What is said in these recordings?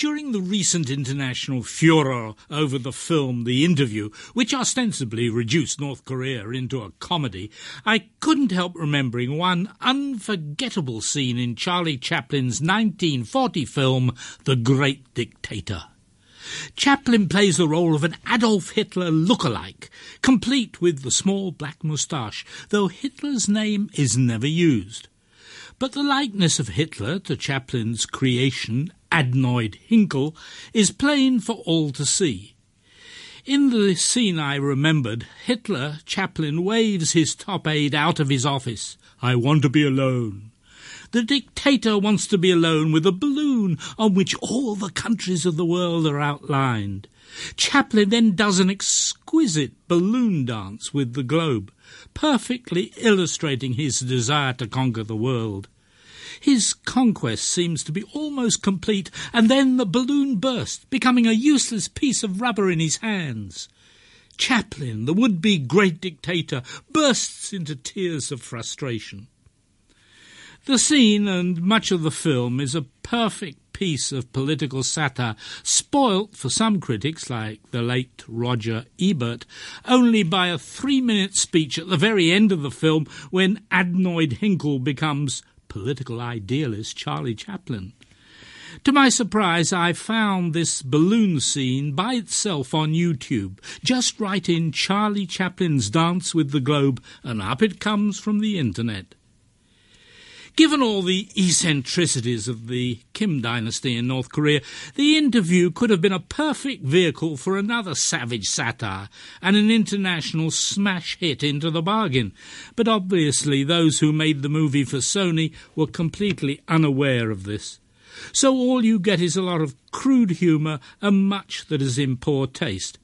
During the recent international furor over the film The Interview, which ostensibly reduced North Korea into a comedy, I couldn't help remembering one unforgettable scene in Charlie Chaplin's 1940 film The Great Dictator. Chaplin plays the role of an Adolf Hitler look-alike, complete with the small black moustache, though Hitler's name is never used. But the likeness of Hitler to Chaplin's creation Adenoid Hynkel, is plain for all to see. In the scene I remembered, Hitler, Chaplin, waves his top aide out of his office. I want to be alone. The dictator wants to be alone with a balloon on which all the countries of the world are outlined. Chaplin then does an exquisite balloon dance with the globe, perfectly illustrating his desire to conquer the world. His conquest seems to be almost complete, and then the balloon bursts, becoming a useless piece of rubber in his hands. Chaplin, the would-be great dictator, bursts into tears of frustration. The scene and much of the film is a perfect piece of political satire, spoilt for some critics, like the late Roger Ebert, only by a three-minute speech at the very end of the film when Adenoid Hynkel becomes political idealist Charlie Chaplin. To my surprise, I found this balloon scene by itself on YouTube. Just write in Charlie Chaplin's Dance with the Globe, and up it comes from the internet. Given all the eccentricities of the Kim dynasty in North Korea, the interview could have been a perfect vehicle for another savage satire and an international smash hit into the bargain. But obviously, those who made the movie for Sony were completely unaware of this. So all you get is a lot of crude humour and much that is in poor taste.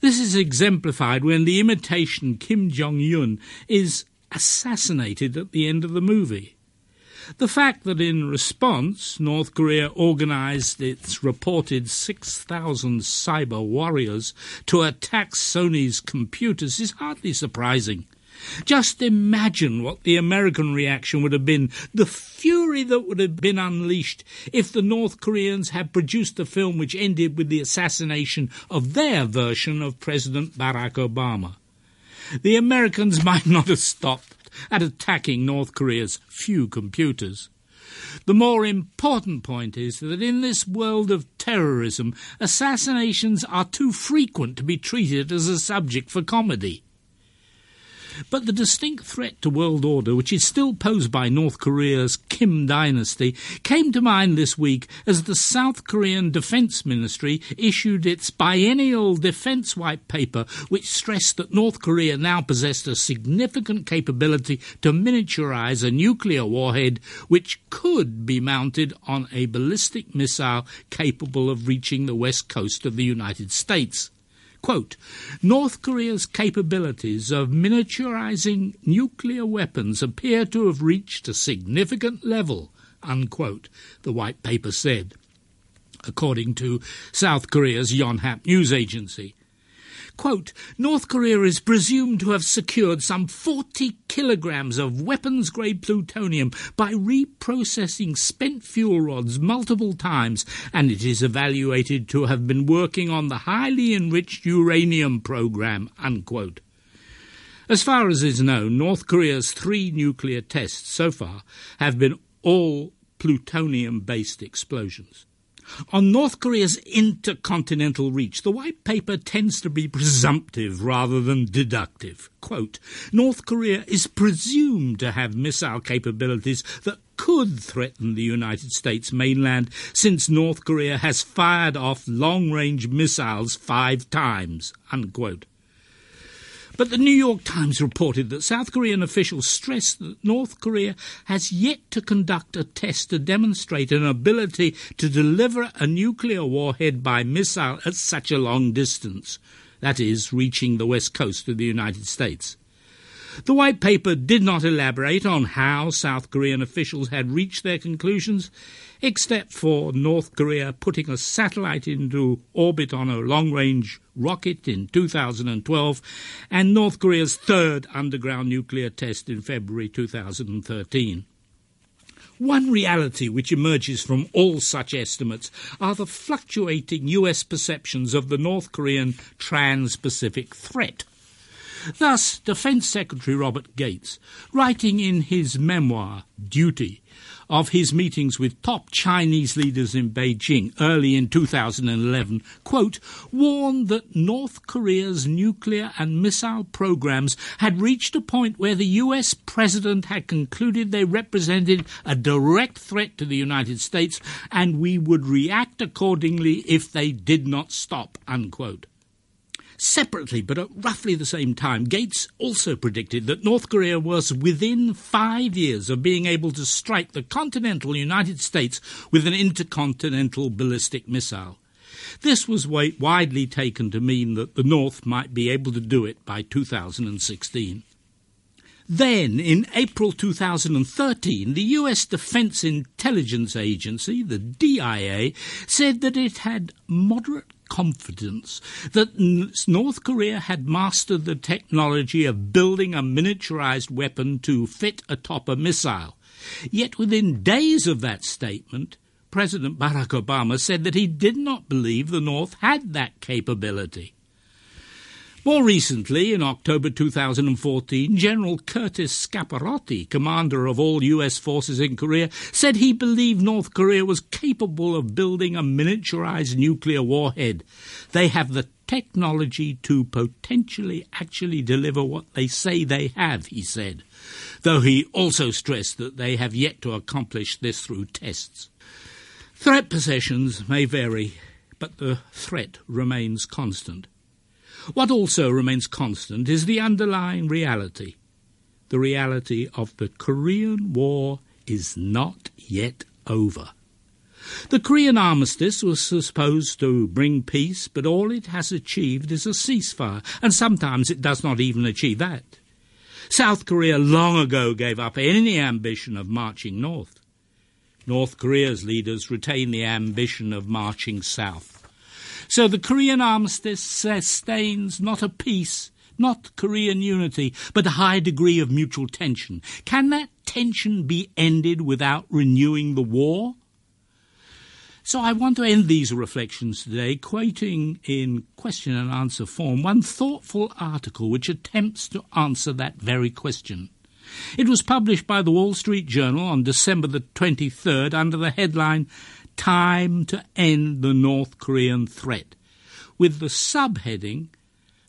This is exemplified when the imitation Kim Jong Un is assassinated at the end of the movie. The fact that in response North Korea organized its reported 6,000 cyber warriors to attack Sony's computers is hardly surprising. Just imagine what the American reaction would have been, the fury that would have been unleashed if the North Koreans had produced a film which ended with the assassination of their version of President Barack Obama. The Americans might not have stopped at attacking North Korea's few computers. The more important point is that in this world of terrorism, assassinations are too frequent to be treated as a subject for comedy. But the distinct threat to world order, which is still posed by North Korea's Kim dynasty, came to mind this week as the South Korean Defense Ministry issued its biennial defense white paper, which stressed that North Korea now possessed a significant capability to miniaturize a nuclear warhead which could be mounted on a ballistic missile capable of reaching the west coast of the United States. Quote, North Korea's capabilities of miniaturizing nuclear weapons appear to have reached a significant level, unquote, the white paper said, according to South Korea's Yonhap news agency. Quote, North Korea is presumed to have secured some 40 kilograms of weapons grade plutonium by reprocessing spent fuel rods multiple times, and it is evaluated to have been working on the highly enriched uranium program. Unquote. As far as is known, North Korea's three nuclear tests so far have been all plutonium based explosions. On North Korea's intercontinental reach, the white paper tends to be presumptive rather than deductive. Quote, North Korea is presumed to have missile capabilities that could threaten the United States mainland since North Korea has fired off long-range missiles five times, unquote. But the New York Times reported that South Korean officials stressed that North Korea has yet to conduct a test to demonstrate an ability to deliver a nuclear warhead by missile at such a long distance, that is, reaching the west coast of the United States. The white paper did not elaborate on how South Korean officials had reached their conclusions, except for North Korea putting a satellite into orbit on a long range rocket in 2012 and North Korea's third underground nuclear test in February 2013. One reality which emerges from all such estimates are the fluctuating US perceptions of the North Korean trans Pacific threat. Thus, Defense Secretary Robert Gates, writing in his memoir, Duty, of his meetings with top Chinese leaders in Beijing early in 2011, quote, warned that North Korea's nuclear and missile programs had reached a point where the US president had concluded they represented a direct threat to the United States and we would react accordingly if they did not stop, unquote. Separately, but at roughly the same time, Gates also predicted that North Korea was within five years of being able to strike the continental United States with an intercontinental ballistic missile. This was widely taken to mean that the North might be able to do it by 2016. Then, in April 2013, the US Defense Intelligence Agency, the DIA, said that it had moderate confidence that North Korea had mastered the technology of building a miniaturized weapon to fit atop a missile. Yet within days of that statement, President Barack Obama said that he did not believe the North had that capability. More recently, in October 2014, General Curtis Scaparotti, commander of all US forces in Korea, said he believed North Korea was capable of building a miniaturized nuclear warhead. They have the technology to potentially actually deliver what they say they have, he said, though he also stressed that they have yet to accomplish this through tests. Threat perceptions may vary, but the threat remains constant. What also remains constant is the underlying reality. The reality of the Korean War is not yet over. The Korean armistice was supposed to bring peace, but all it has achieved is a ceasefire, and sometimes it does not even achieve that. South Korea long ago gave up any ambition of marching north. North Korea's leaders retain the ambition of marching south. So the Korean armistice sustains not a peace, not Korean unity, but a high degree of mutual tension. Can that tension be ended without renewing the war? So I want to end these reflections today quoting in question and answer form one thoughtful article which attempts to answer that very question. It was published by the Wall Street Journal on December the 23rd under the headline time to end the North Korean threat, with the subheading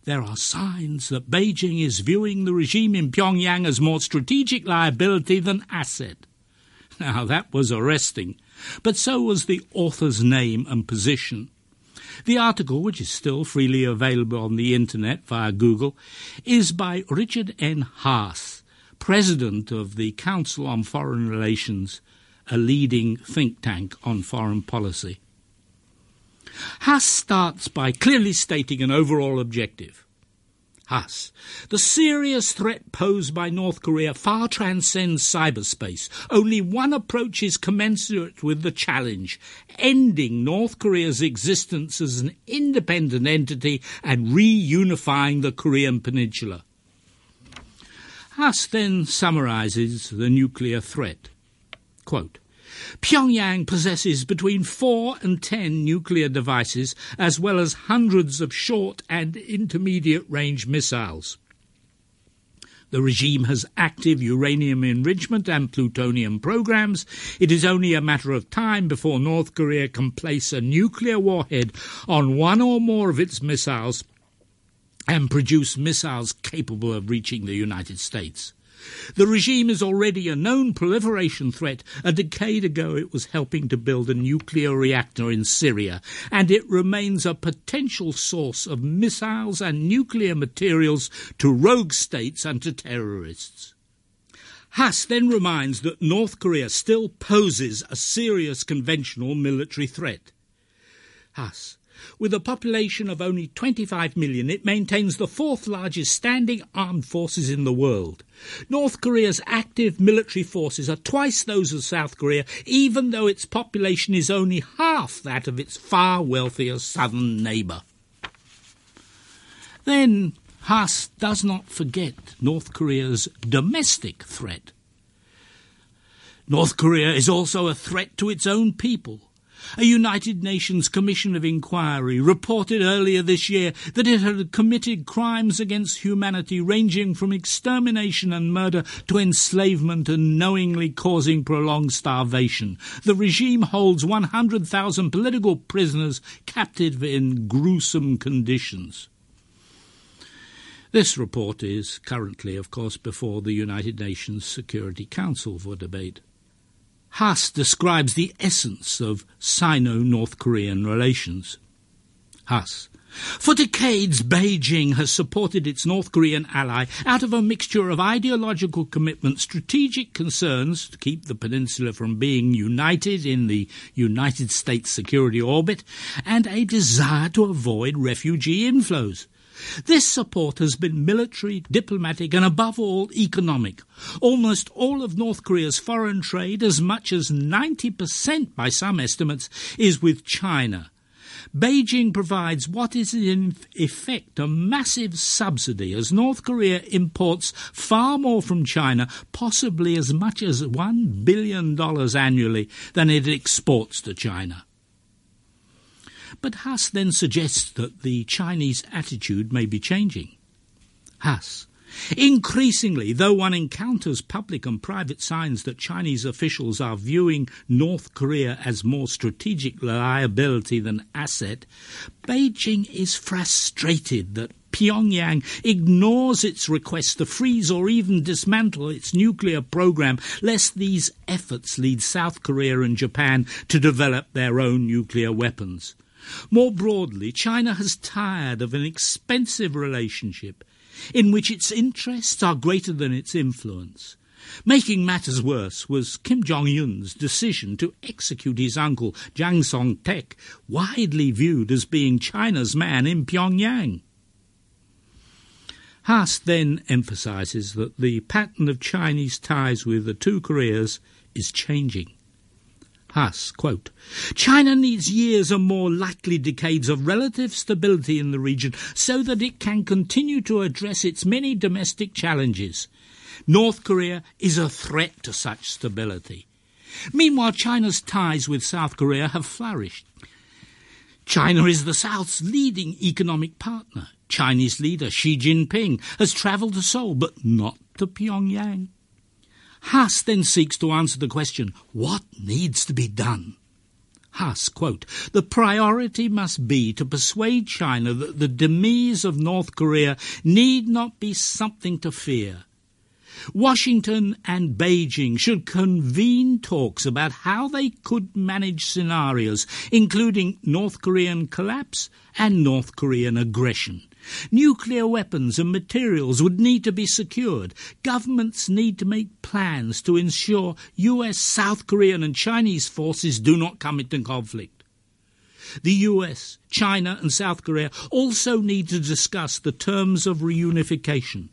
there are signs that Beijing is viewing the regime in Pyongyang as more strategic liability than asset. Now, that was arresting, but so was the author's name and position. The article, which is still freely available on the internet via Google, is by Richard N. Haass, president of the Council on Foreign Relations a leading think tank on foreign policy. Haass starts by clearly stating an overall objective. Haass, the serious threat posed by North Korea far transcends cyberspace. Only one approach is commensurate with the challenge ending North Korea's existence as an independent entity and reunifying the Korean peninsula. Haass then summarizes the nuclear threat. Quote, Pyongyang possesses between four and ten nuclear devices, as well as hundreds of short and intermediate range missiles. The regime has active uranium enrichment and plutonium programs. It is only a matter of time before North Korea can place a nuclear warhead on one or more of its missiles and produce missiles capable of reaching the United States. The regime is already a known proliferation threat. A decade ago, it was helping to build a nuclear reactor in Syria, and it remains a potential source of missiles and nuclear materials to rogue states and to terrorists. Haass then reminds that North Korea still poses a serious conventional military threat. Haass with a population of only 25 million, it maintains the fourth largest standing armed forces in the world. North Korea's active military forces are twice those of South Korea, even though its population is only half that of its far wealthier southern neighbour. Then Haass does not forget North Korea's domestic threat. North Korea is also a threat to its own people. A United Nations Commission of Inquiry reported earlier this year that it had committed crimes against humanity ranging from extermination and murder to enslavement and knowingly causing prolonged starvation. The regime holds 100,000 political prisoners captive in gruesome conditions. This report is currently, of course, before the United Nations Security Council for debate. Haass describes the essence of Sino-North Korean relations. Haass. For decades, Beijing has supported its North Korean ally out of a mixture of ideological commitment, strategic concerns to keep the peninsula from being united in the United States security orbit, and a desire to avoid refugee inflows. This support has been military, diplomatic, and above all economic. Almost all of North Korea's foreign trade, as much as 90% by some estimates, is with China. Beijing provides what is in effect a massive subsidy as North Korea imports far more from China, possibly as much as $1 billion annually, than it exports to China. But Haass then suggests that the Chinese attitude may be changing. Haass. Increasingly, though one encounters public and private signs that Chinese officials are viewing North Korea as more strategic liability than asset, Beijing is frustrated that Pyongyang ignores its request to freeze or even dismantle its nuclear program, lest these efforts lead South Korea and Japan to develop their own nuclear weapons. More broadly, China has tired of an expensive relationship in which its interests are greater than its influence. Making matters worse was Kim Jong un's decision to execute his uncle, Jang Song Thaek, widely viewed as being China's man in Pyongyang. Haass then emphasizes that the pattern of Chinese ties with the two Koreas is changing. Haass, quote, China needs years or more likely decades of relative stability in the region so that it can continue to address its many domestic challenges. North Korea is a threat to such stability. Meanwhile, China's ties with South Korea have flourished. China is the South's leading economic partner. Chinese leader Xi Jinping has travelled to Seoul, but not to Pyongyang. Haass then seeks to answer the question, what needs to be done? Haass, quote, the priority must be to persuade China that the demise of North Korea need not be something to fear. Washington and Beijing should convene talks about how they could manage scenarios, including North Korean collapse and North Korean aggression. Nuclear weapons and materials would need to be secured. Governments need to make plans to ensure US, South Korean, and Chinese forces do not come into conflict. The US, China, and South Korea also need to discuss the terms of reunification.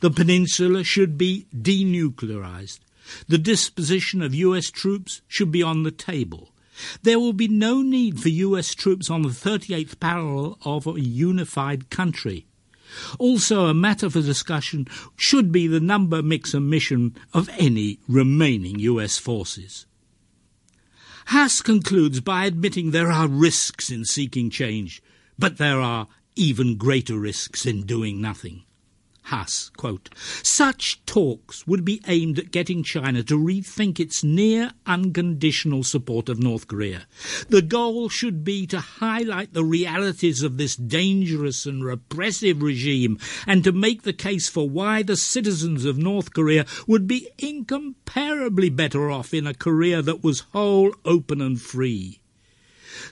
The peninsula should be denuclearized. The disposition of US troops should be on the table. There will be no need for US troops on the 38th parallel of a unified country. Also, a matter for discussion should be the number, mix, and mission of any remaining US forces. Haass concludes by admitting there are risks in seeking change, but there are even greater risks in doing nothing. Haass, quote, Such talks would be aimed at getting China to rethink its near unconditional support of North Korea. The goal should be to highlight the realities of this dangerous and repressive regime and to make the case for why the citizens of North Korea would be incomparably better off in a Korea that was whole, open, and free.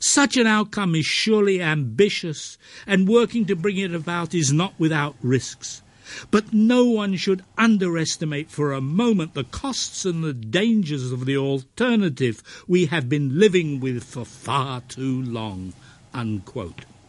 Such an outcome is surely ambitious, and working to bring it about is not without risks. But no one should underestimate for a moment the costs and the dangers of the alternative we have been living with for far too long. Unquote.